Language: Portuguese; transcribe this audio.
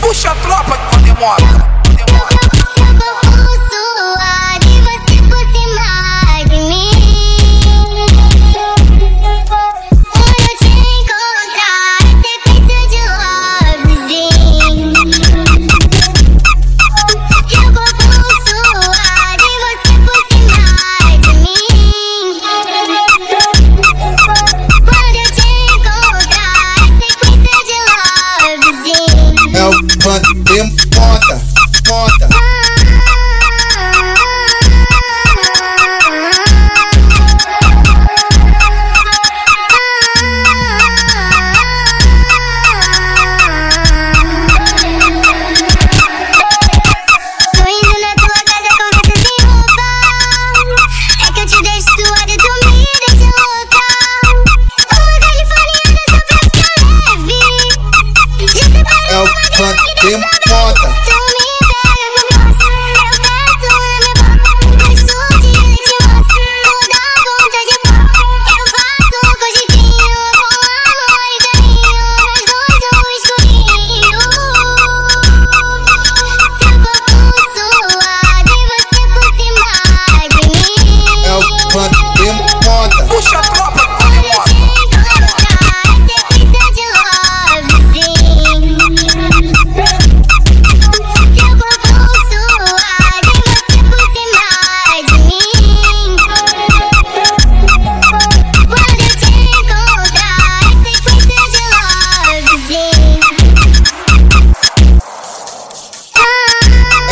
Puxa a tropa é o funk, tem um harder.